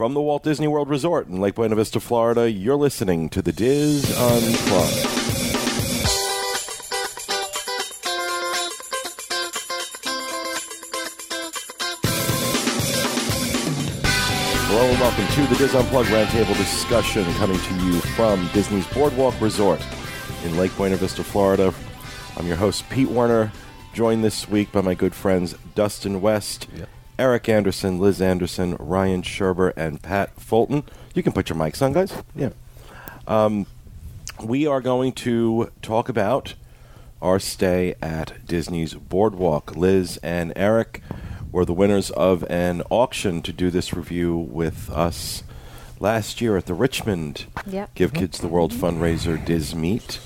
From the Walt Disney World Resort in Lake Buena Vista, Florida, you're listening to the DIS Unplugged. Hello and welcome to the DIS Unplugged Roundtable discussion coming to you from Disney's Boardwalk Resort in Lake Buena Vista, Florida. I'm your host, Pete Werner, joined this week by my good friends Dustin West, Eric Anderson, Liz Anderson, Ryan Sherber, and Pat Fulton. You can put your mics on, guys. Yeah. Um, we are going to talk about our stay at Disney's Boardwalk. Liz and Eric were the winners of an auction to do this review with us last year at the Richmond Yep. Give Kids the World fundraiser DIS Meet,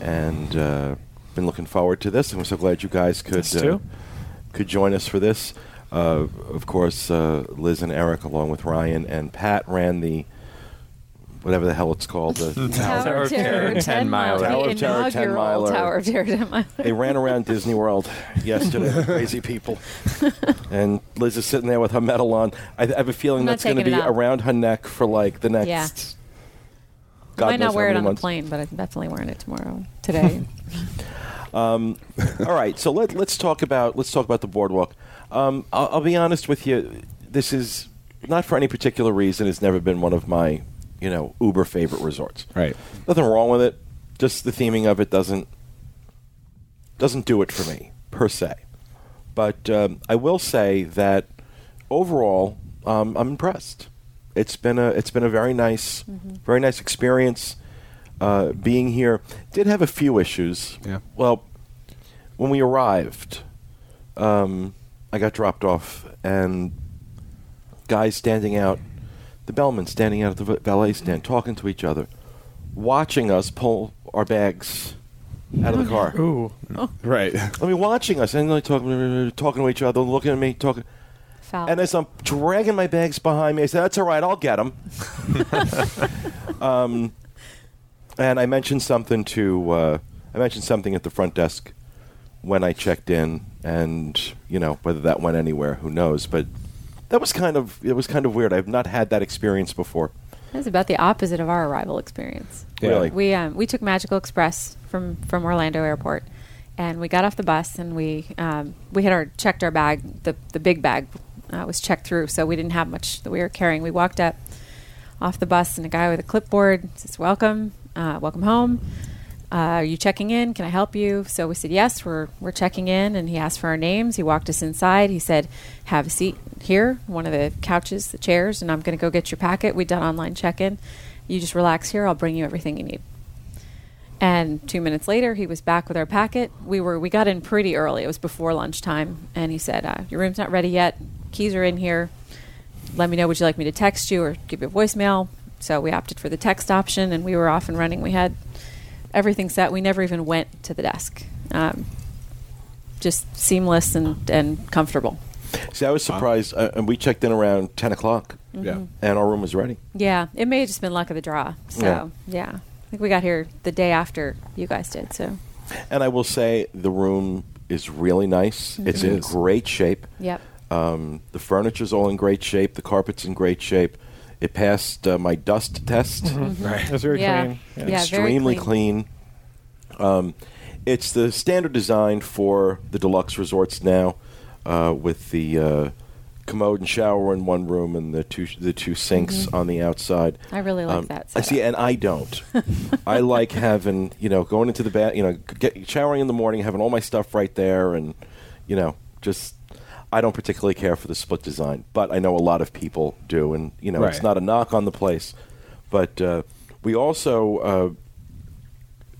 and uh, been looking forward to this. And we're so glad you guys could uh, could join us for this. Uh, of course, uh, Liz and Eric, along with Ryan and Pat, ran the whatever the hell it's called. The, Tower of Terror 10 miler. Tower The of Terror 10 inaugural miler. Tower of Terror 10 miler. they ran around Disney World yesterday, crazy people. And Liz is sitting there with her medal on. I, I have a feeling I'm that's going to be around her neck for like the next. Yeah. God I might not wear it on months. the plane, but I'm definitely wearing it tomorrow. Today. All right, so let, let's talk about let's talk about the boardwalk. Um, I'll, I'll be honest with you. This is not for any particular reason. It's never been one of my, you know, uber favorite resorts. Right. Nothing wrong with it. Just the theming of it doesn't doesn't do it for me per se. But um, I will say that overall, um, I'm impressed. It's been a it's been a very nice, very nice experience uh, being here. Did have a few issues. Yeah. Well, when we arrived, um, I got dropped off, and guys standing out, the bellman standing out at the valet stand, talking to each other, watching us pull our bags out of the car. Ooh. Right. I mean, watching us and like talking, talking to each other, looking at me, talking. Foul. And as I'm dragging my bags behind me, I said, "That's all right, I'll get them." um, and I mentioned something to uh, I mentioned something at the front desk when I checked in, and you know whether that went anywhere, who knows? But that was kind of it was kind of weird. I've not had that experience before. That's about the opposite of our arrival experience. Yeah. Really? We um, we took Magical Express from, from Orlando Airport, and we got off the bus and we um, we had our checked our bag. The the big bag uh, was checked through, so we didn't have much that we were carrying. We walked up off the bus, and a guy with a clipboard says, "Welcome, uh, welcome home. Uh, are you checking in? Can I help you?" So we said, "Yes, we're we're checking in." And he asked for our names. He walked us inside. He said, "Have a seat here, one of the couches, the chairs, and I'm going to go get your packet. We done online check-in. You just relax here. I'll bring you everything you need." And two minutes later, he was back with our packet. We were we got in pretty early. It was before lunchtime, and he said, uh, "Your room's not ready yet. Keys are in here. Let me know. Would you like me to text you or give you a voicemail?" So we opted for the text option, and we were off and running. We had everything set. We never even went to the desk. Um, just seamless and and comfortable. See, I was surprised, uh, and we checked in around ten o'clock, Yeah. and our room was ready. Yeah, it may have just been luck of the draw. So yeah, I think we got here the day after you guys did. So And I will say, the room is really nice. It's It in is. great shape. yep. Um, the furniture's all in great shape. The carpet's in great shape. It passed uh, my dust test. Right. It's very Yeah. clean. Yeah. very Extremely clean. clean. Um, it's the standard design for the deluxe resorts now, uh, with the uh, commode and shower in one room and the two the two sinks on the outside. I really like Um, that. I see, and I don't. I like having you know going into the bath, you know, get, showering in the morning, having all my stuff right there, and you know, just I don't particularly care for the split design, but I know a lot of people do, and you know, it's not a knock on the place, but uh, we also. Uh,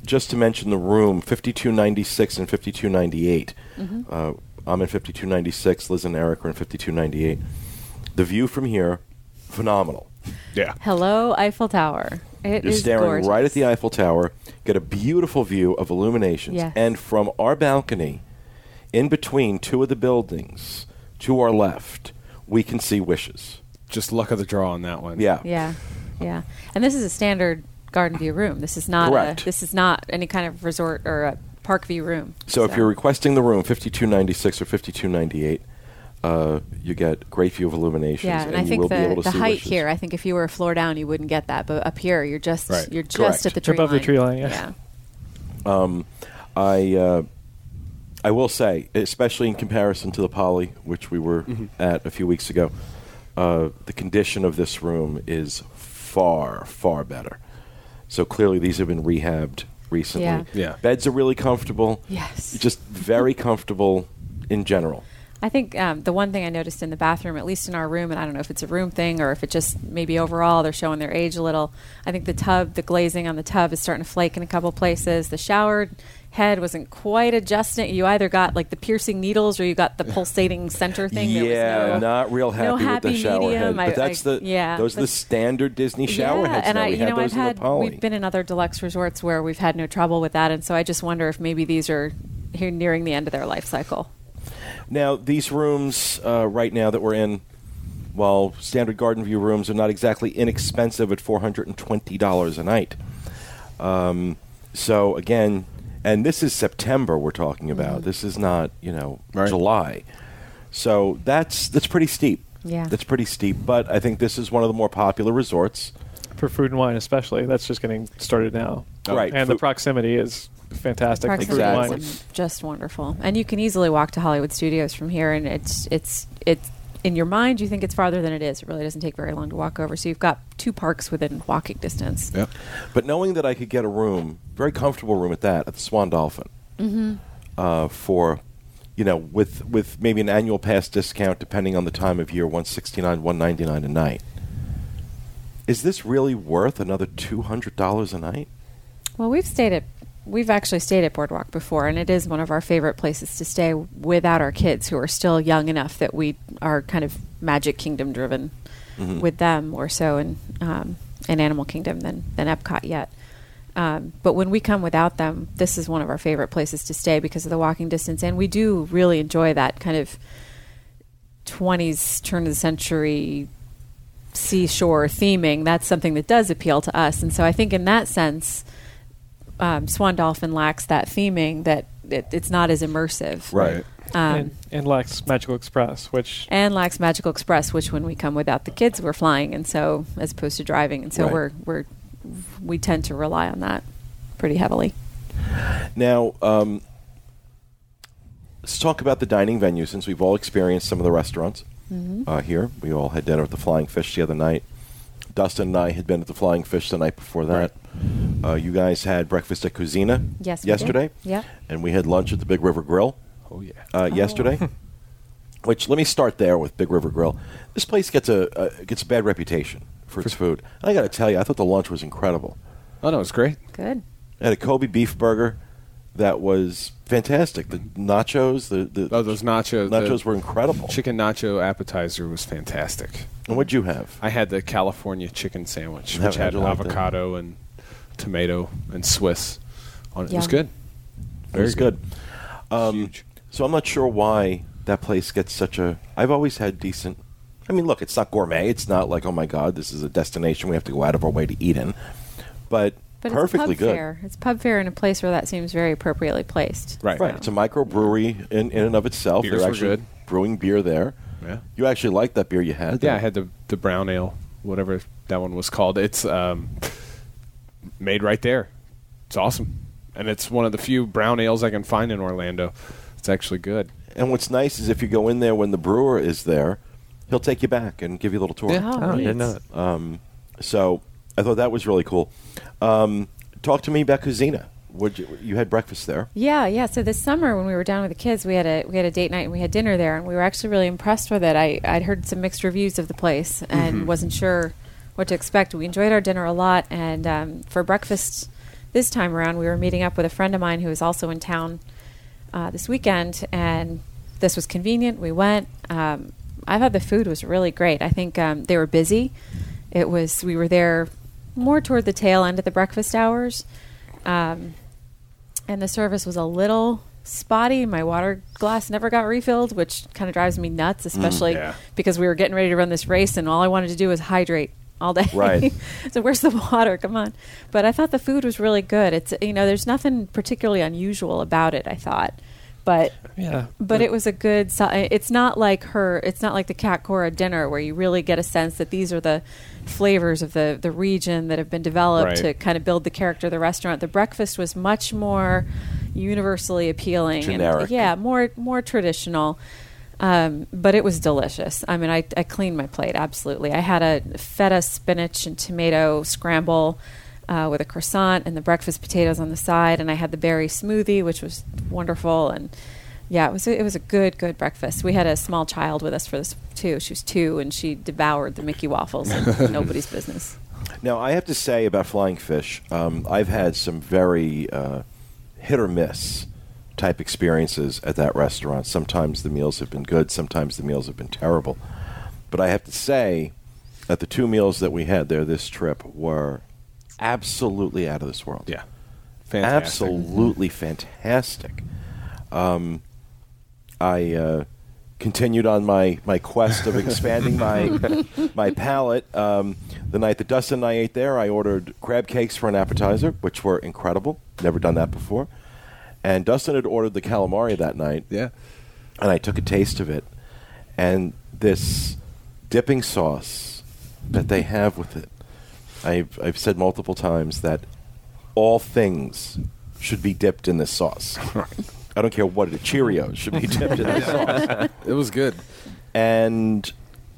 just to mention the room, 5296 and 5298. Uh, I'm in 5296. Liz and Eric are in 5298. The view from here, phenomenal. Yeah. Hello, Eiffel Tower. It You're is staring gorgeous. right at the Eiffel Tower, get a beautiful view of illuminations. Yes. And from our balcony, in between two of the buildings to our left, we can see wishes. Just luck of the draw on that one. Yeah. Yeah, yeah. And this is a standard garden view room. This is not Correct. a this is not any kind of resort or a park view room. So, if you're requesting the room, 5296 or 5298, Uh, you get great view of illuminations. Yeah, and, and I you think will be able the, to the see height wishes. here. I think if you were a floor down, you wouldn't get that. But up here, you're just Right. you're just Correct. at the tree Above the tree line, yeah. Um, I uh, I will say, especially in comparison to the Poly, which we were Mm-hmm. at a few weeks ago, uh, the condition of this room is far far better. So clearly, these have been rehabbed recently. Yeah. Yeah. Beds are really comfortable. Yes. Just very comfortable in general. I think um, the one thing I noticed in the bathroom, at least in our room, and I don't know if it's a room thing or if it just maybe overall they're showing their age a little. I think the tub, the glazing on the tub is starting to flake in a couple places. The shower head wasn't quite adjusting. You either got like the piercing needles or you got the pulsating center thing. Yeah, no- not real happy, no with the happy shower medium. head. But I- that's I- the yeah, those are the standard Disney shower yeah, heads. and now. I, we you know, I've had we've been in other deluxe resorts where we've had no trouble with that, and so I just wonder if maybe these are here nearing the end of their life cycle. Now, these rooms uh, right now that we're in, while standard garden view rooms are not exactly inexpensive at four hundred and twenty dollars a night. Um, so again, and this is September we're talking about. Mm-hmm. This is not you know Right. July. So that's that's pretty steep. Yeah. that's pretty steep. But I think this is one of the more popular resorts. For food and wine, especially, that's just getting started now. Oh. Right. And the proximity is fantastic. for Proximity wine. is just wonderful, and you can easily walk to Hollywood Studios from here, and it's it's it's in your mind you think it's farther than it is. It really doesn't take very long to walk over. So you've got two parks within walking distance. Yep. But knowing that I could get a room, very comfortable room at that, at the Swan Dolphin, uh, for, you know, with with maybe an annual pass discount depending on the time of year, one sixty nine, one ninety nine a night. Is this really worth another two hundred dollars a night? Well, we've stayed at we've actually stayed at Boardwalk before, and it is one of our favorite places to stay without our kids, who are still young enough that we are kind of Magic Kingdom driven with them more so in um, in Animal Kingdom than than Epcot yet. Um, but when we come without them, this is one of our favorite places to stay because of the walking distance, and we do really enjoy that kind of 20s turn of the century seashore theming. That's something that does appeal to us, and so I think in that sense, um, Swan Dolphin lacks that theming that it, it's not as immersive, Right. Um, and, and Lex Magical Express, which and lacks Magical Express, which when we come without the kids, we're flying, and so as opposed to driving, and so Right. we're we're we tend to rely on that pretty heavily. Now, um, let's talk about the dining venue since we've all experienced some of the restaurants uh, here. We all had dinner at the Flying Fish the other night. Dustin and I had been at the Flying Fish the night before that. Uh, you guys had breakfast at Kouzzina Yes, yesterday. Yep. And we had lunch at the Big River Grill Oh yeah. uh, yesterday. Which let me start there with Big River Grill. This place gets a uh, gets a bad reputation for its food. And I got to tell you, I thought the lunch was incredible. Oh no, it was great. Good. I had a Kobe beef burger that was fantastic. The nachos, the, the Oh, those nachos. the nachos were incredible. Chicken nacho appetizer was fantastic. And what'd you have? I had the California chicken sandwich, How- which had you like avocado and tomato and Swiss on it. It was Yum. good. It was good. Um, Huge. So I'm not sure why that place gets such a. I've always had decent. I mean, look, it's not gourmet. It's not like, oh my god, this is a destination we have to go out of our way to eat in. But, But perfectly it's pub good. fare. It's pub fare in a place where that seems very appropriately placed. Right. Right. It's a microbrewery in, in and of itself. Beers They're were actually good. brewing beer there. Yeah. You actually liked that beer you had. Yeah, though. I had the the brown ale, whatever that one was called. It's um, made right there. It's awesome, and it's one of the few brown ales I can find in Orlando. It's actually good. And what's nice is if you go in there when the brewer is there, he'll take you back and give you a little tour. Oh, Oh, I didn't know that. Um, so I thought that was really cool. Um, talk to me about Kouzzina. Would you, you had breakfast there? Yeah, yeah. So this summer when we were down with the kids, we had a we had a date night and we had dinner there, and we were actually really impressed with it. I I'd heard some mixed reviews of the place and wasn't sure what to expect. We enjoyed our dinner a lot, and um, for breakfast this time around, we were meeting up with a friend of mine who was also in town uh, this weekend, and this was convenient. We went. Um, I thought the food was really great. I think um, they were busy. It was we were there more toward the tail end of the breakfast hours. Um, and the service was a little spotty. My water glass never got refilled, which kind of drives me nuts, especially yeah. because we were getting ready to run this race, and all I wanted to do was hydrate all day. Right. so where's the water? Come on. But I thought the food was really good. It's you know, there's nothing particularly unusual about it. I thought, but Yeah. but it was a good. si- It's not like her. It's not like the Cat Cora dinner where you really get a sense that these are the flavors of the the region that have been developed Right. to kind of build the character of the restaurant. The breakfast was much more universally appealing. Generic. And, yeah, more more traditional. Um, but it was delicious. I mean, I, I cleaned my plate absolutely. I had a feta spinach and tomato scramble uh, with a croissant and the breakfast potatoes on the side, and I had the berry smoothie, which was wonderful. And yeah, it was a, it was a good good breakfast. We had a small child with us for this too. She was two, and she devoured the Mickey waffles. Like nobody's business. Now, I have to say about Flying Fish, um, I've had some very uh, hit or miss type experiences at that restaurant. Sometimes the meals have been good, sometimes the meals have been terrible. But I have to say that the two meals that we had there this trip were absolutely out of this world. Yeah. Fantastic. Absolutely fantastic. Um, I uh, continued on my, my quest of expanding my my palate. Um, the night that Dustin and I ate there, I ordered crab cakes for an appetizer, which were incredible. Never done that before. And Dustin had ordered the calamari that night, Yeah. and I took a taste of it. And this dipping sauce that they have with it, I've, I've said multiple times that all things should be dipped in this sauce. I don't care what it is. Cheerios should be dipped in this sauce. It was good. And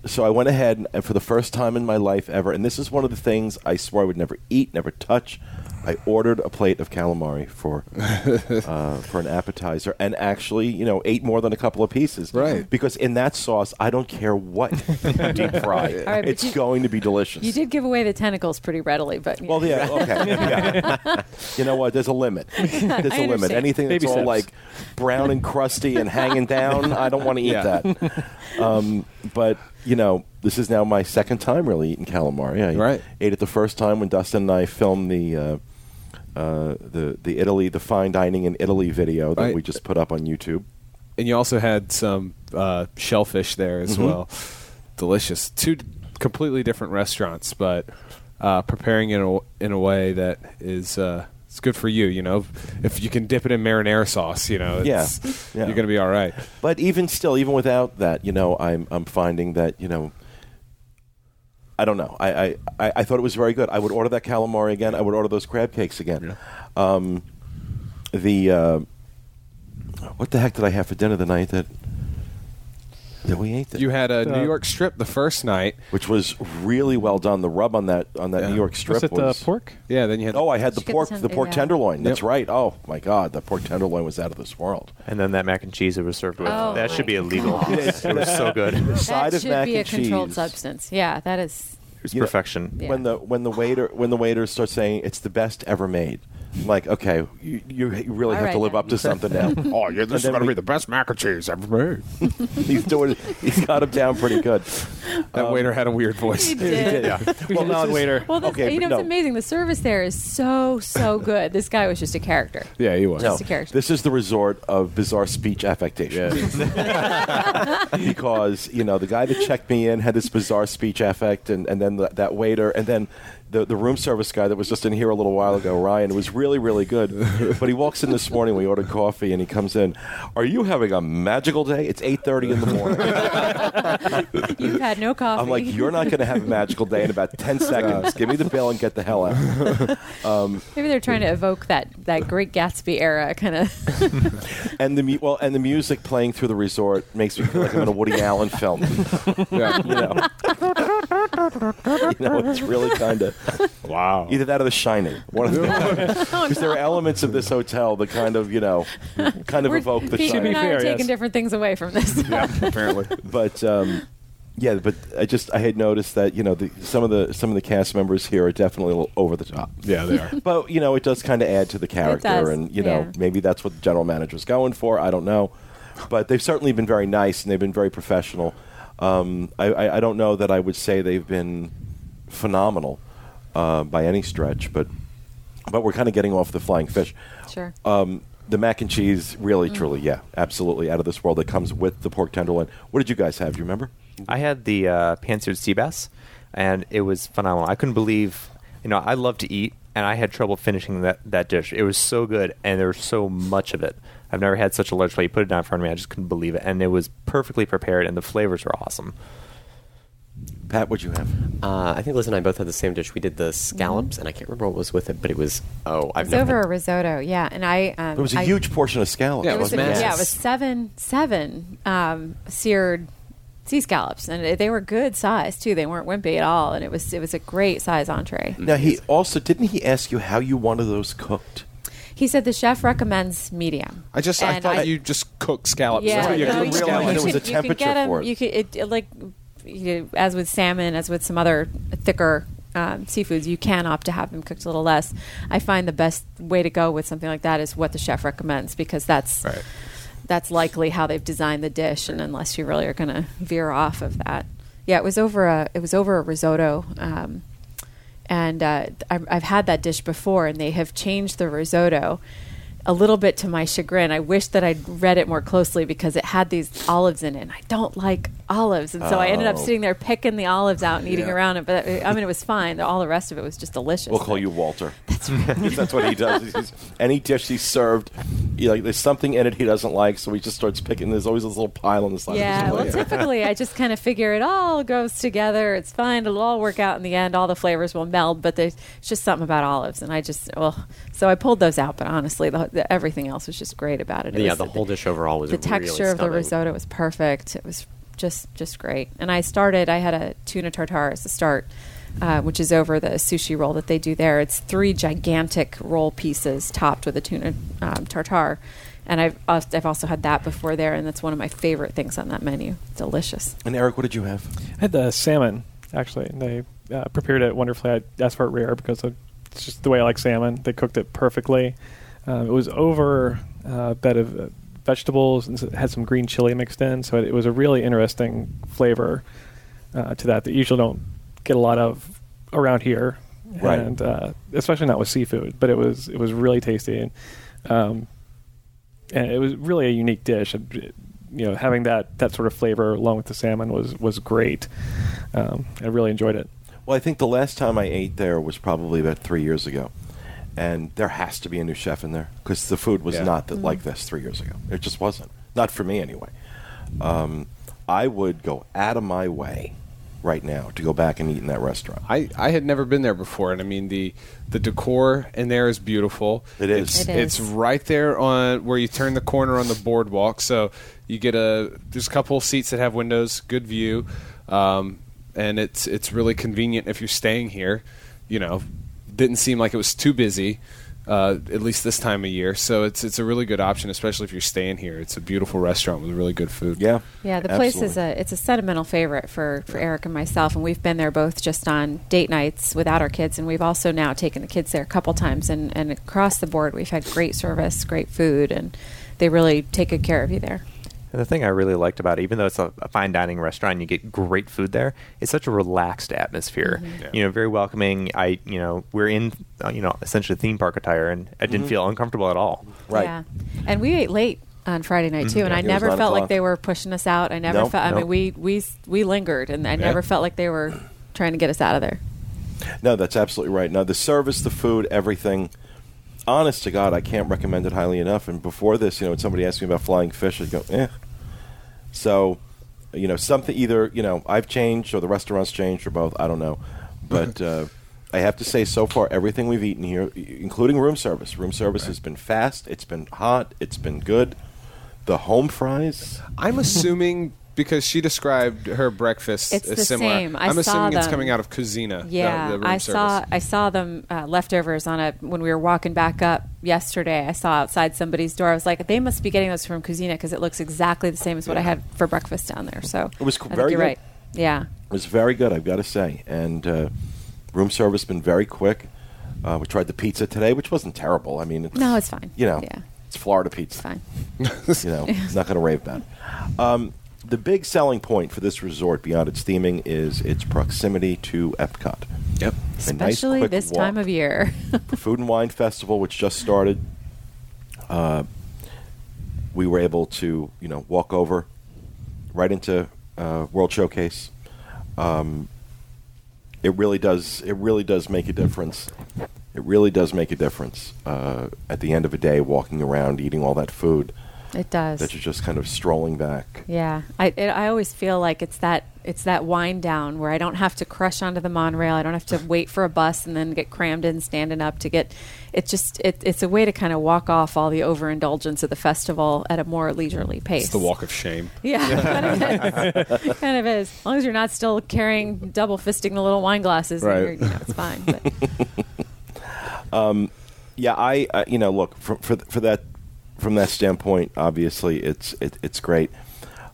so I went ahead and for the first time in my life ever, and this is one of the things I swore I would never eat, never touch. I ordered a plate of calamari for uh, for an appetizer, and actually, you know, ate more than a couple of pieces. Right. Because in that sauce, I don't care what you deep fry, All right, but it's you- going to be delicious. You did give away the tentacles pretty readily, but Well, yeah, okay. yeah. You know what? There's a limit. There's a limit. Anything that's Baby all steps. like brown and crusty and hanging down, I don't want to eat Yeah. that. Um, but you know, this is now my second time really eating calamari. I Right. ate it the first time when Dustin and I filmed the. Uh, uh, the the Italy the fine dining in Italy video that we just put up on YouTube. And you also had some uh, shellfish there as Mhm. well. Delicious. Two d- completely different restaurants, but uh, preparing in a, in a way that is uh, it's good for you. You know, if you can dip it in marinara sauce, you know, Yeah. it's, Yeah. you're going to be all right. But even still, even without that, you know, I'm I'm finding that you know, I don't know. I I, I, I thought it was very good. I would order that calamari again. I would order those crab cakes again. Um, the uh, what the heck did I have for dinner the night that that we ate? That, You had a The- New York strip the first night. which was really well done. The rub on that on that Yeah. New York strip Was it the pork? Yeah, then you had Oh, I had the Did you the pork, ten- the pork yeah. tenderloin. That's Yep. right. Oh my God, the pork tenderloin was out of this world. And then that mac and cheese it was served with. Oh that should be illegal. It was so good. It was Side that of should mac be a and controlled cheese. substance. Yeah, that is. You know- perfection. Yeah. when the when the waiter when the waiter starts saying it's the best ever made. I'm like, okay, you, you really All have to live then. up to something now. Oh, yeah, And this is then going to be the best mac and cheese ever made. he's doing, he's got him down pretty good. That Um, waiter had a weird voice. He did. Yeah. Well, this is- waiter. Well, this, Okay, you know, but it's amazing. The service there is so, so good. This guy was just a character. Yeah, he was. No, Just a character. this is the resort of bizarre speech affectation. because you know the guy that checked me in had this bizarre speech affect, and, and then the, that waiter, and then the the room service guy that was just in here a little while ago, Ryan, was really really good. but he walks in this morning. We ordered coffee, and he comes in. Are you having a magical day? It's eight thirty in the morning. You've had no coffee. I'm like, you're not going to have a magical day in about ten seconds. Give me the bill and get the hell out. Um, Maybe they're trying to evoke that, that Great Gatsby era kind of. And the mu- well, and the music playing through the resort makes me feel like I'm in a Woody Allen film. Yeah. You know, you know, it's really kind of Wow. either that or The Shining. One of the because there are elements of this hotel that kind of you know, kind of evoke The Pete To and Shining. I are fair, taking yes. different things away from this. apparently. But um, yeah, but I just I had noticed that you know the, some of the some of the cast members here are definitely a little over the top. Yeah, they are. But you know, it does kind of add to the character, does, and you know, yeah. maybe that's what the general manager's going for. I don't know, but they've certainly been very nice and they've been very professional. Um, I, I, I don't know that I would say they've been phenomenal uh, by any stretch, but but we're kind of getting off the flying fish. Sure. Um, the mac and cheese, really, truly, yeah, absolutely out of this world. That comes with the pork tenderloin. What did you guys have? Do you remember? I had the uh, pan-seared sea bass, and it was phenomenal. I couldn't believe, you know, I love to eat, and I had trouble finishing that, that dish. It was so good, and there was so much of it. I've never had such a large plate. You put it down in front of me, I just couldn't believe it, and it was perfectly prepared, and the flavors were awesome. Pat, what'd you have? Uh, I think Liz and I both had the same dish. We did the scallops, and I can't remember what was with it, but it was oh, I've It's never over had- a risotto, yeah. And I, um, It was a I- huge portion of scallops. Yeah, It it was, was a- massive. yeah, it was seven seven um, seared sea scallops, and they were good size too. They weren't wimpy at all, and it was it was a great size entree. Now he also didn't he ask you how you wanted those cooked? He said the chef recommends medium. I just I And thought you just cook scallops. Yeah, That's what you no, cook you, can- scallops. there was you a can- you can temperature get 'em- for it. You could it, it, like you, as with salmon, as with some other thicker um, seafoods, you can opt to have them cooked a little less. I find the best way to go with something like that is what the chef recommends because that's Right. that's likely how they've designed the dish, and unless you really are going to veer off of that, yeah, it was over a it was over a risotto. Um, and uh, I've, I've had that dish before, and they have changed the risotto a little bit to my chagrin. I wish that I'd read it more closely because it had these olives in it. And I don't like olives, and so I ended up Oh. sitting there picking the olives out and eating Yeah. around it. But I mean, it was fine. All the rest of it was just delicious. We'll call you Walter. That's that's what he does. He's- any dish he's served, you know, there's something in it he doesn't like, so he just starts picking. There's always this little pile on the side. Yeah, well, typically I just kind of figure it all goes together. It's fine. It'll all work out in the end. All the flavors will meld, but there's it's just something about olives, and I just well, so I pulled those out. But honestly, the, the, everything else was just great about it. It yeah, was the whole dish overall was the really texture of the risotto was perfect. It was just just great. And I started. I had a tuna tartare as a start, uh, which is over the sushi roll that they do there. It's three gigantic roll pieces topped with a tuna um, tartare. And I've als- I've also had that before there, and that's one of my favorite things on that menu. Delicious. And Eric, what did you have? I had the salmon actually. They uh, prepared it wonderfully. I asked for it rare because it's just the way I like salmon. They cooked it perfectly. Um, it was over a bed of uh, vegetables and had some green chili mixed in, so it, it was a really interesting flavor uh, to that that you usually don't get a lot of around here, Right. and uh, especially not with seafood. But it was it was really tasty. And, um, and it was really a unique dish. You know, having that, that sort of flavor along with the salmon was was great. Um, I really enjoyed it. Well, I think the last time I ate there was probably about three years ago, and there has to be a new chef in there because the food was Yeah. not that, like this three years ago. It just wasn't. Not for me anyway. Um, I would go out of my way right now to go back and eat in that restaurant. I, I had never been there before, and I mean the the decor in there is beautiful. It is. It's, It it's is. right there on where you turn the corner on the boardwalk. So you get a there's a couple seats that have windows, good view, um, and it's it's really convenient if you're staying here. You know, didn't seem like it was too busy. Uh, at least this time of year, so it's it's a really good option, especially if you're staying here. It's a beautiful restaurant with really good food. Yeah. Yeah, the place is a it's a sentimental favorite for for Eric and myself, and we've been there both just on date nights without our kids, and we've also now taken the kids there a couple times, and and across the board we've had great service, great food, and they really take good care of you there. And the thing I really liked about it, even though it's a, a fine dining restaurant, and you get great food there. It's such a relaxed atmosphere. Mm-hmm. Yeah. You know, very welcoming. I, you know, we're in, uh, you know, essentially theme park attire, and I didn't feel uncomfortable at all. Right. Yeah, and we ate late on Friday night too, and Yeah, I it never felt o'clock. like they were pushing us out. I never Nope, felt. I nope. mean, we we we lingered, and I never felt like they were trying to get us out of there. No, that's absolutely right. Now the service, the food, everything. Honest to God, I can't recommend it highly enough. And before this, you know, when somebody asked me about flying fish, I'd go, eh. So, you know, something either, you know, I've changed or the restaurant's changed or both. I don't know. But uh, I have to say, so far, everything we've eaten here, including room service, room service has been fast, it's been hot, it's been good. The home fries, I'm assuming because she described her breakfast It's as the similar. same. I am saw assuming it's coming out of Kouzzina. Yeah, the room I service. saw I saw them uh, leftovers on a when we were walking back up yesterday. I saw outside somebody's door. I was like, they must be getting those from Kouzzina because it looks exactly the same as what I had for breakfast down there. So It was I very you're good. right. Yeah, It was very good, I've got to say. And uh, room service been very quick. Uh, we tried the pizza today, which wasn't terrible. I mean, it's, no, it's fine. You know, yeah, it's Florida pizza. it's pizza. fine. You know, it's not going to rave about it. Um, the big selling point for this resort, beyond its theming, is its proximity to Epcot. Yep. A nice, Especially this walk. time of year. The Food and Wine Festival, which just started. Uh, we were able to, you know, walk over right into uh, World Showcase. Um, it really does. It really does make a difference. It really does make a difference uh, at the end of a day, walking around, eating all that food, It does. that you're just kind of strolling back. Yeah, I it, I always feel like it's that it's that wind down where I don't have to crush onto the monorail. I don't have to wait for a bus and then get crammed in standing up to get. It's just it, it's a way to kind of walk off all the overindulgence of the festival at a more leisurely pace. It's the walk of shame. Yeah, kind of is. kind of is. As long as you're not still carrying double fisting the little wine glasses, Right. you're, you know, it's fine. But Yeah, I uh, you know look for, for for that from that standpoint. Obviously, it's it, it's great.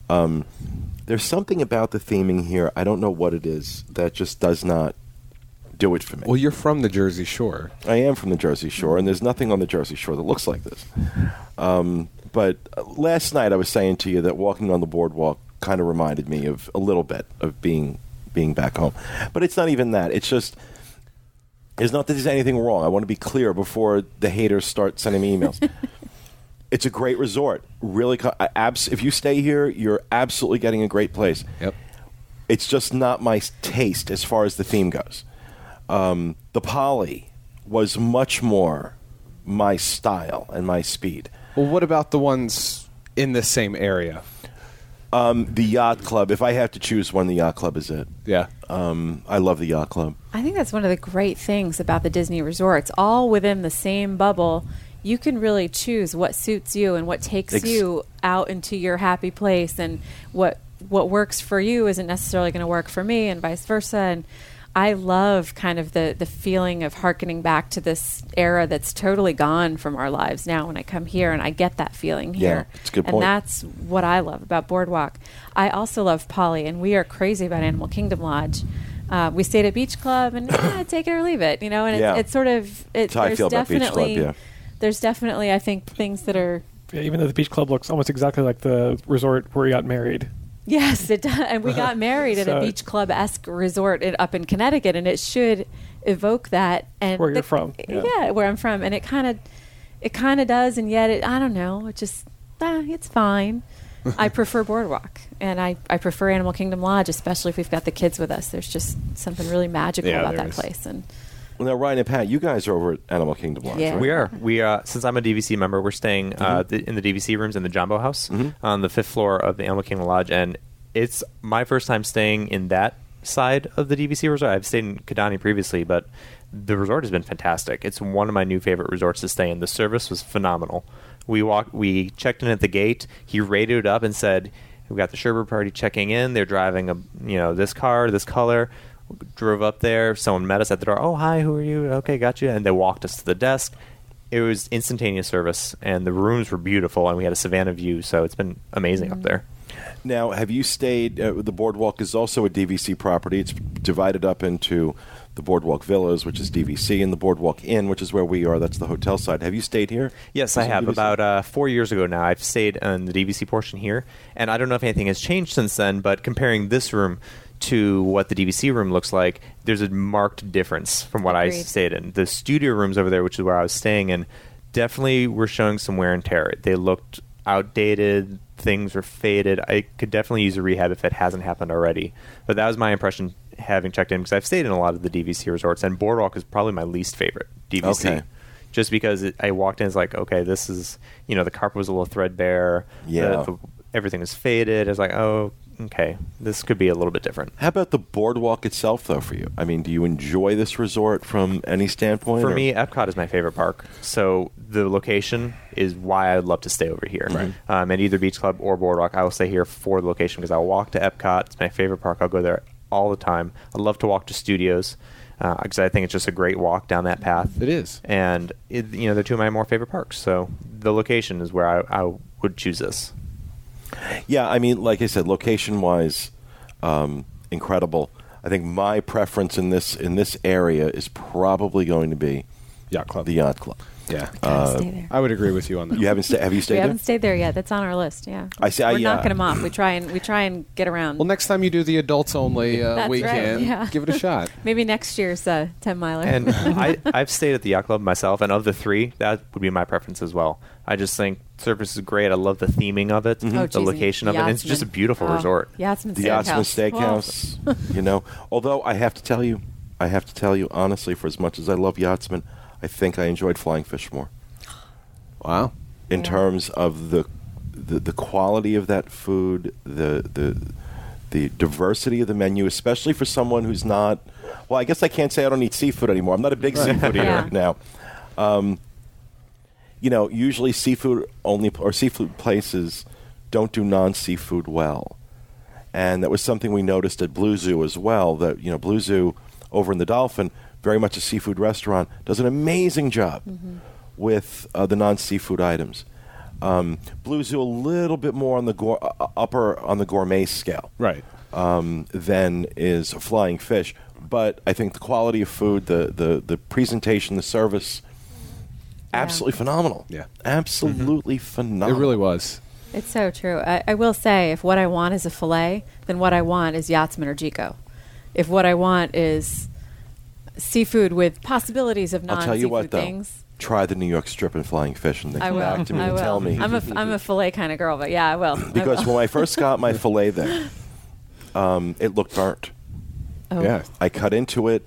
Um, there's something about the theming here. I don't know what it is that just does not do it for me. Well, you're from the Jersey Shore. I am from the Jersey Shore, and there's nothing on the Jersey Shore that looks like this. Um, but uh, last night I was saying to you that walking on the boardwalk kind of reminded me of a little bit of being being back home. But it's not even that. It's just it's not that there's anything wrong. I want to be clear before the haters start sending me emails. it's a great resort. Really, abs- if you stay here, you're absolutely getting a great place. Yep. It's just not my taste as far as the theme goes. Um, the Poly was much more my style and my speed. Well, what about the ones in the same area? Um, the Yacht Club, if I have to choose one, the Yacht Club is it. Yeah. Um, I love the Yacht Club. I think that's one of the great things about the Disney resorts. All within the same bubble, you can really choose what suits you and what takes Ex- you out into your happy place, and what what works for you isn't necessarily going to work for me, and vice versa. And I love kind of the the feeling of harkening back to this era that's totally gone from our lives now. When I come here, and I get that feeling here. Yeah, it's a good and that's what I love about Boardwalk. I also love Poly, and we are crazy about Animal Kingdom Lodge. Uh, we stayed at Beach Club, and eh, take it or leave it, you know. And Yeah. it's, it's sort of it, That's how I there's feel about Beach Club, definitely yeah. There's definitely I think things that are Yeah, even though the beach club looks almost exactly like the resort where we got married. yes it does. And we got married at a Beach Club esque resort in, up in Connecticut, and it should evoke that. And Where you're from, yeah. yeah. where I'm from, and it kind of it kind of does, and yet it I don't know, it just ah, it's fine. I prefer Boardwalk, and I, I prefer Animal Kingdom Lodge, especially if we've got the kids with us. There's just something really magical Yeah, about that is. place, and Well, now, Ryan and Pat, you guys are over at Animal Kingdom Lodge, Yeah. right? We are. We uh, since I'm a DVC member, we're staying uh, Mm-hmm. th- in the DVC rooms in the Jumbo House on the fifth floor of the Animal Kingdom Lodge, and it's my first time staying in that side of the DVC resort. I've stayed in Kidani previously, but the resort has been fantastic. It's one of my new favorite resorts to stay in. The service was phenomenal. We walked. We checked in at the gate. He rated it up and said, "We've got the Sherbert party checking in. They're driving a you know this car, this color." Drove up there. Someone met us at the door. Oh, hi. Who are you? Okay, got you. And they walked us to the desk. It was instantaneous service, and the rooms were beautiful, and we had a Savannah view. So it's been amazing up there. Now, have you stayed? Uh, the Boardwalk is also a DVC property. It's divided up into the Boardwalk Villas, which is DVC, and the Boardwalk Inn, which is where we are. That's the hotel side. Have you stayed here? Yes, Is I have. DVC? About uh, four years ago now, I've stayed in the DVC portion here, and I don't know if anything has changed since then. But comparing this room to what the DVC room looks like, there's a marked difference from what I stayed in. The studio rooms over there, which is where I was staying in, definitely were showing some wear and tear. They looked outdated. Things were faded. I could definitely use a rehab if it hasn't happened already. But that was my impression having checked in because I've stayed in a lot of the DVC resorts, and Boardwalk is probably my least favorite DVC Okay. just because it, I walked in, it's like, okay, this is, you know, the carpet was a little threadbare. Yeah. The, the, everything was faded. It's like, oh, okay, this could be a little bit different. How about the boardwalk itself, though, for you? I mean, do you enjoy this resort from any standpoint? For or- me, Epcot is my favorite park. So the location is why I'd love to stay over here. Right. Um, at either Beach Club or Boardwalk, I will stay here for the location because I'll walk to Epcot. It's my favorite park. I'll go there all the time. I love to walk to studios because I think it's just a great walk down that path. It is. And, it, you know, they're two of my more favorite parks. So the location is where I, I would choose this. Yeah, I mean, like I said, location-wise, um, incredible. I think my preference in this in this area is probably going to be Yacht Club. the yacht club. yeah. Gotta stay there. I would agree with you on that. You haven't sta- have you we stayed there? haven't stayed there yet. That's on our list. Yeah, I see- I- We're yeah. knocking them off. We try and we try and get around. Well, next time you do the adults only uh, That's right, weekend, yeah. give it a shot. Maybe next year's uh, ten miler. And I, I've stayed at the yacht club myself, and of the three, that would be my preference as well. I just think service is great. I love the theming of it, Oh, the geez, location of it. and It's just a Yachtsman. beautiful Oh, resort. Yachtsman the Yachtsman Steakhouse. Steakhouse. you know, although I have to tell you, I have to tell you honestly, for as much as I love Yachtsman, I think I enjoyed Flying Fish more Wow. in Yeah. terms of the, the the quality of that food, the the the diversity of the menu, especially for someone who's not. Well, I guess I can't say I don't eat seafood anymore. I'm not a big seafood eater Yeah. now. Um, you know, usually seafood only or seafood places don't do non seafood well, and that was something we noticed at Blue Zoo as well. That you know, Blue Zoo over in the Dolphin, very much a seafood restaurant, does an amazing job with uh, the non seafood items. Um, Blue Zoo a little bit more on the gour- uh, upper on the gourmet scale Right. um, than is Flying Fish. But I think the quality of food, the the, the presentation, the service, absolutely phenomenal. Yeah. absolutely It phenomenal. It really was. It's so true. I, I will say, if what I want is a fillet, then what I want is Yachtsman or Jiko. If what I want is seafood with possibilities of I'll non-seafood tell you what, though. things, Try the New York strip and Flying Fish, and then I come will. back to me I and will. tell me. I'm a, I'm a fillet kind of girl, but yeah, I will. I because will. when I first got my fillet there, um, it looked burnt. Oh. Yeah. I cut into it,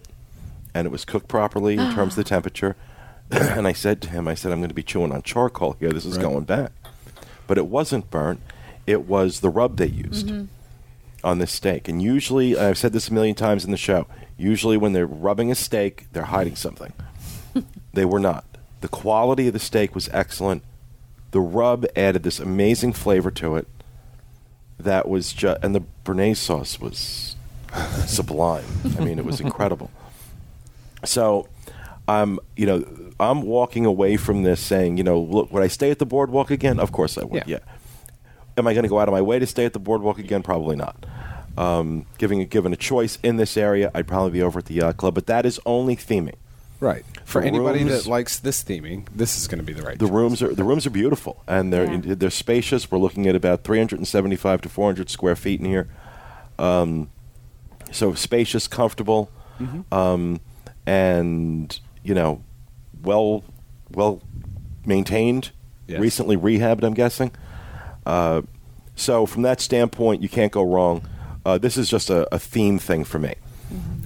and it was cooked properly in terms of the temperature. and I said to him, I said, I'm going to be chewing on charcoal here. This is Right. going back. But it wasn't burnt. It was the rub they used on this steak. And usually, I've said this a million times in the show, usually when they're rubbing a steak, they're hiding something. they were not. The quality of the steak was excellent. The rub added this amazing flavor to it that was just, and the Béarnaise sauce was sublime. I mean, it was incredible. So, I'm, um, you know, I'm walking away from this saying, you know, look, would I stay at the boardwalk again? Of course I would. Yeah. Yeah. Am I going to go out of my way to stay at the boardwalk again? Probably not. Um, giving given a choice in this area, I'd probably be over at the yacht club. But that is only theming. Right. For The anybody rooms- that likes this theming, this is going to be the right. The choice. rooms are the rooms are beautiful and they're Yeah. they're spacious. We're looking at about 375 to 400 square feet in here. Um, so spacious, comfortable, um, and you know, well well maintained. Yes. Recently rehabbed, I'm guessing. Uh, so from that standpoint, you can't go wrong. Uh, this is just a, a theme thing for me,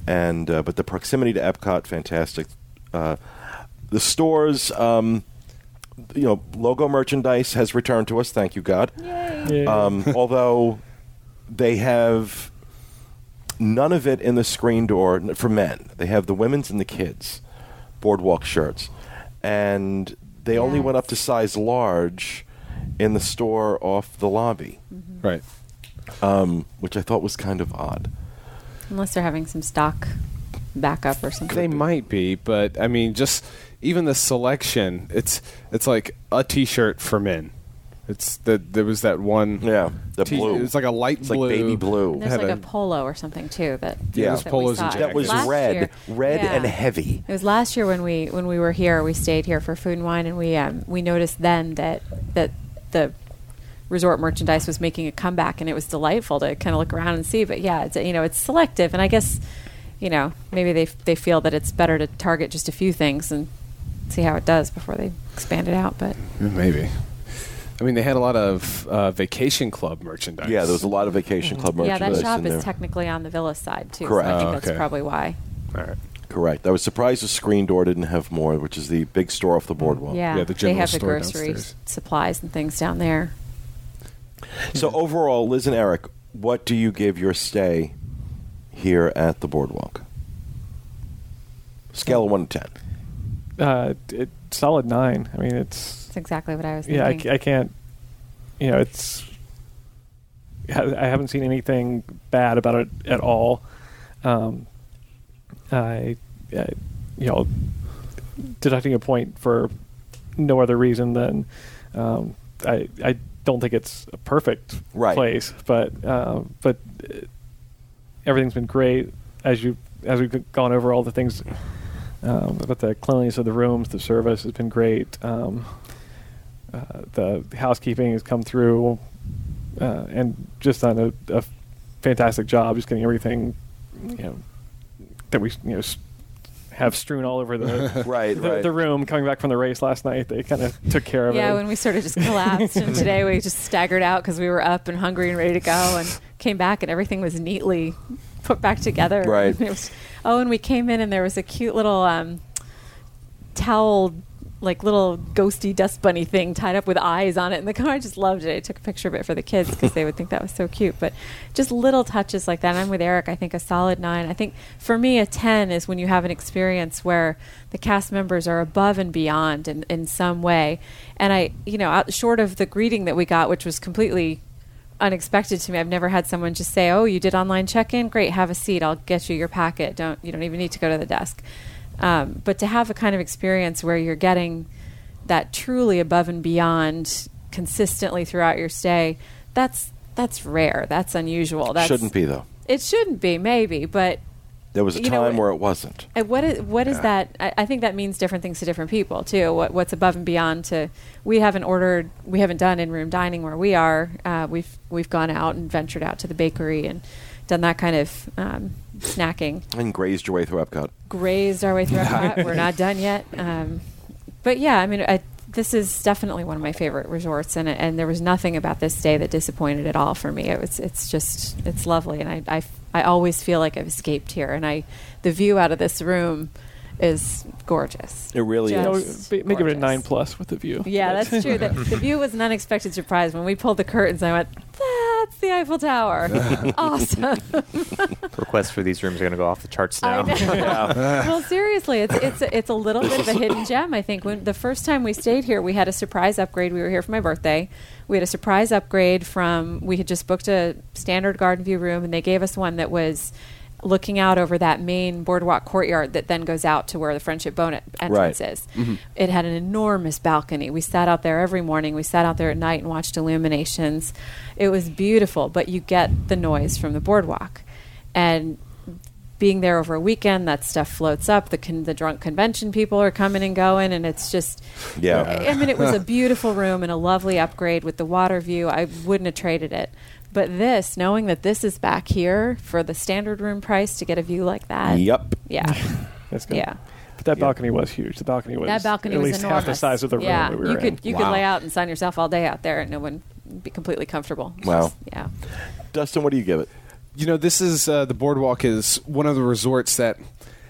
and uh, but the proximity to Epcot, fantastic. Uh, the stores, um, you know, logo merchandise has returned to us. Thank you, God. Yeah. Um, although they have none of it in the screen door for men. They have the women's and the kids boardwalk shirts, and they only went up to size large in the store off the lobby, Right. Um, which I thought was kind of odd. unless they're having some stock backup or something. They might be, but I mean, just even the selection. It's it's like a T-shirt for men. It's that there was that one. Yeah, the T- blue. It's like a light It's blue. like baby blue. And there's like a, a- polo or something too that Yeah. There's that polos and saw. that was. Last red, year- red Yeah. and heavy. It was last year when we when we were here. We stayed here for food and wine, and we um, we noticed then that that the resort merchandise was making a comeback, and it was delightful to kind of look around and see. But yeah, it's you know it's selective, and I guess you know maybe they they feel that it's better to target just a few things and see how it does before they expand it out. But Maybe. I mean, they had a lot of uh, vacation club merchandise. Yeah, there was a lot of vacation club merchandise. yeah, that shop in is there. technically on the Villa side too. Correct. So I think Oh, that's probably why. All right. Correct. I was surprised the screen door didn't have more, which is the big store off the boardwalk. yeah, yeah, the they general have the store grocery downstairs. supplies and things down there. So overall, Liz and Eric, what do you give your stay here at the boardwalk? Scale of one to ten. Uh, it, solid nine. I mean, it's That's exactly what I was yeah. I, thinking. ca- I can't. You know, it's. I I haven't seen anything bad about it at all. Um, I, I, you know, deducting a point for no other reason than um, I I don't think it's a perfect Right. place, but um, but uh, everything's been great as you as we've gone over all the things um, about the cleanliness of the rooms, the service has been great. Um, uh, the housekeeping has come through uh, and just done a, a fantastic job, just getting everything you know that we you know have strewn all over the Right, the, right. the room. Coming back from the race last night, they kind of took care of it. Yeah, when we sort of just collapsed, and today we just staggered out because we were up and hungry and ready to go, and came back and everything was neatly put back together. Right. It was- oh, and we came in and there was a cute little um, towel like little ghosty dust bunny thing tied up with eyes on it in the car. I just loved it. I took a picture of it for the kids because they would think that was so cute. But just little touches like that. And I'm with Eric. I think a solid nine. I think for me, a 10 is when you have an experience where the cast members are above and beyond in, in some way. And I, you know, out, short of the greeting that we got, which was completely unexpected to me. I've never had someone just say, "Oh, you did online check-in? Great, have a seat. I'll get you your packet. Don't you don't even need to go to the desk." Um, but to have a kind of experience where you're getting that truly above and beyond consistently throughout your stay, that's that's rare. That's unusual. That Shouldn't be though. It shouldn't be, maybe, but There was a You know, time where it wasn't. what is what is Yeah. that? I, I think that means different things to different people too. What what's above and beyond to we haven't ordered, we haven't done in room dining where we are. Uh, we've we've gone out and ventured out to the bakery and done that kind of um, snacking. And grazed your way through Epcot. Grazed our way through. Epcot. We're not done yet. Um, but yeah, I mean, I, this is definitely one of my favorite resorts, and and there was nothing about this day that disappointed at all for me. It was it's just it's lovely, and I I, I always feel like I've escaped here, and I the view out of this room is gorgeous. It really Just You know, is. Oh, be- make it a nine plus with the view. Yeah, that's true. The, the view was an unexpected surprise when we pulled the curtains. I went, "That's the Eiffel Tower! awesome!" Requests for these rooms are going to go off the charts now. know. well, seriously, it's it's it's a little bit of a hidden gem. I think when the first time we stayed here, we had a surprise upgrade. We were here for my birthday. We had a surprise upgrade from we had just booked a standard garden view room, and they gave us one that was looking out over that main boardwalk courtyard that then goes out to where the Friendship Boat entrance Right. is. Mm-hmm. It had an enormous balcony. We sat out there every morning. We sat out there at night and watched illuminations. It was beautiful, but you get the noise from the boardwalk. And being there over a weekend, that stuff floats up. The con- the drunk convention people are coming and going, and it's just Yeah. I mean, it was a beautiful room and a lovely upgrade with the water view. I wouldn't have traded it. But this, knowing that this is back here for the standard room price to get a view like that, Yep. yeah, That's good. yeah. But that balcony was huge. The balcony was That balcony at was least enormous. half the size of the room yeah, that we were you in. could you Wow. could lay out and sun yourself all day out there, and no one would be completely comfortable. It's Wow. just- yeah. Dustin, what do you give it? You know, this is uh, the boardwalk is one of the resorts that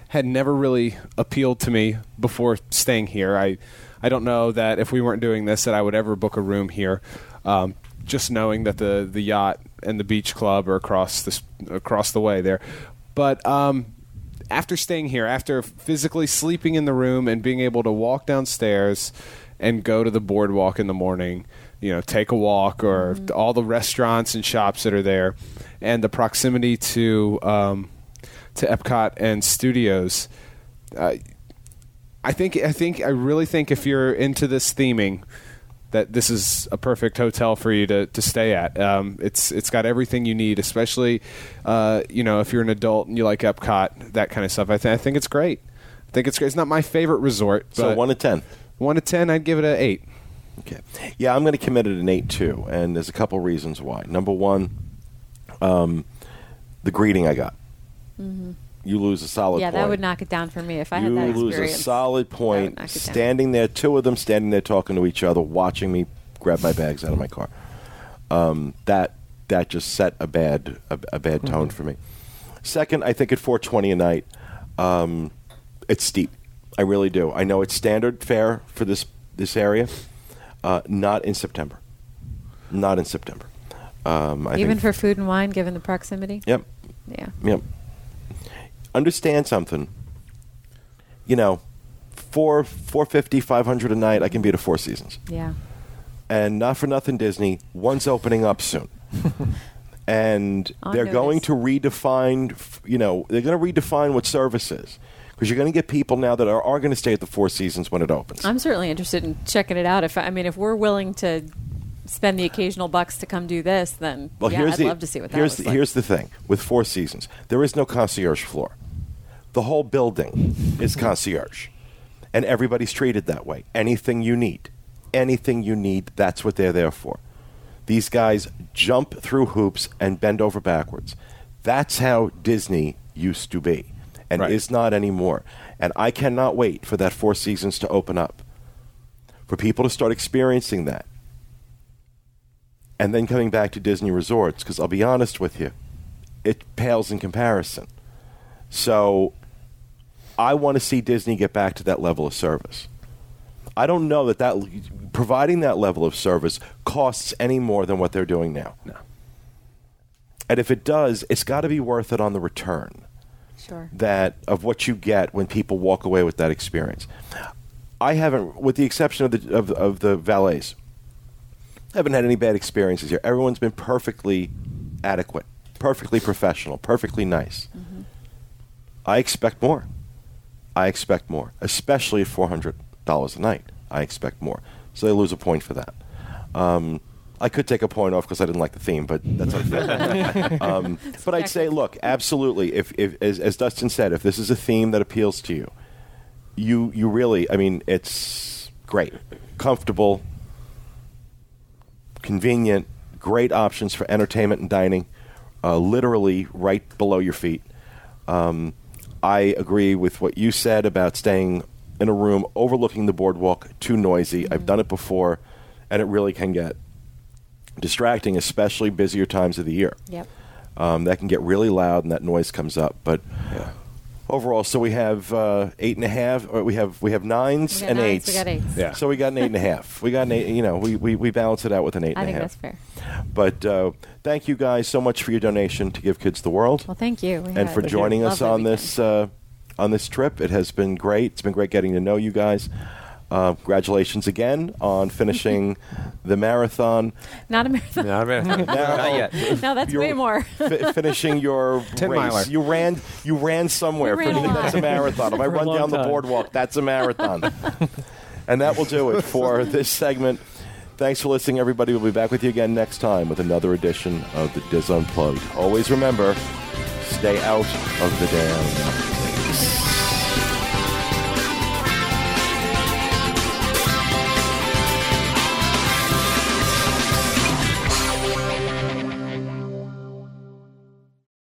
had never really appealed to me before staying here. I I don't know that if we weren't doing this that I would ever book a room here. Um, just knowing that the the yacht and the beach club are across this across the way there, but um, after staying here, after physically sleeping in the room and being able to walk downstairs and go to the boardwalk in the morning, you know, take a walk or all the restaurants and shops that are there, and the proximity to um, to Epcot and studios. Uh, I think I think I really think if you're into this theming, that this is a perfect hotel for you to, to stay at. Um, it's it's got everything you need, especially uh, you know if you're an adult and you like Epcot, that kind of stuff. I, th- I think it's great. I think it's great. It's not my favorite resort, So but one to ten. one to ten, I'd give it an eight. Okay. Yeah, I'm going to commit it an eight too, and there's a couple reasons why. Number one, um, the greeting I got. You lose a solid. Mm-hmm. Yeah, point. that would knock it down for me if I you had that lose a solid point. knock it down. Standing there, two of them standing there talking to each other, watching me grab my bags out of my car. Um, that that just set a bad a, a bad tone Mm-hmm. for me. Second, I think at 420 a night, um, it's steep. I really do. I know it's standard fare for this this area. Uh, not in September. Not in September. Um, I Even think, for food and wine, given the proximity. yep. Yeah. Yep. Understand something. You know, four four fifty, five hundred a night. I can be at a Four Seasons, Yeah. and not for nothing, Disney. One's opening up soon, and On they're going to redefine. You know, they're going to redefine what service is because you're going to get people now that are, are going to stay at the Four Seasons when it opens. I'm certainly interested in checking it out. If I mean, if we're willing to spend the occasional bucks to come do this, then Well, yeah, here's I'd the love to see what that here's the, like. here's the thing with Four Seasons. There is no concierge floor. The whole building is concierge, and everybody's treated that way. Anything you need, anything you need, that's what they're there for. These guys jump through hoops and bend over backwards. That's how Disney used to be, and Right. is not anymore. And I cannot wait for that Four Seasons to open up, for people to start experiencing that and then coming back to Disney resorts, because I'll be honest with you, it pales in comparison. So I want to see Disney get back to that level of service. I don't know that that providing that level of service costs any more than what they're doing now. No. And if it does, it's got to be worth it on the return Sure. that of what you get when people walk away with that experience. I haven't, with the exception of the of, of the valets, haven't had any bad experiences here. Everyone's been perfectly adequate, perfectly professional, perfectly nice. Mm-hmm. I expect more. I expect more, especially at four hundred dollars a night. I expect more, so they lose a point for that. Um, I could take a point off because I didn't like the theme, but that's unfair. um, but I'd say, look, absolutely. If, if as, as Dustin said, if this is a theme that appeals to you, you you really, I mean, it's great, comfortable, convenient, great options for entertainment and dining, uh, literally right below your feet. Um, I agree with what you said about staying in a room overlooking the boardwalk too noisy. I've done it before, and it really can get distracting, especially busier times of the year. Yep. Um, that can get really loud, and that noise comes up. But overall, so we have uh, eight and a half. Or we have we have nines We and nines, eights. we got eights. Yeah. So we got an eight and a half. We got an eight. You know, we, we, we balance it out with an eight I and a think that's fair. But uh, thank you guys so much for your donation to Give Kids the World Well, thank you. We and for joining us lovely on this uh, on this trip. It has been great. It's been great getting to know you guys. Uh, congratulations again on finishing the marathon. weekend. Not a marathon. Not, not yet. no, that's You're way more. fi- finishing your 10 race. miler. You ran. You ran somewhere. We ran For a me, lot. that's a marathon. If I For a run long down the time. boardwalk, that's a marathon. and that will do it for this segment. Thanks for listening, everybody. We'll be back with you again next time with another edition of the DIS Unplugged. Always remember, stay out of the damn.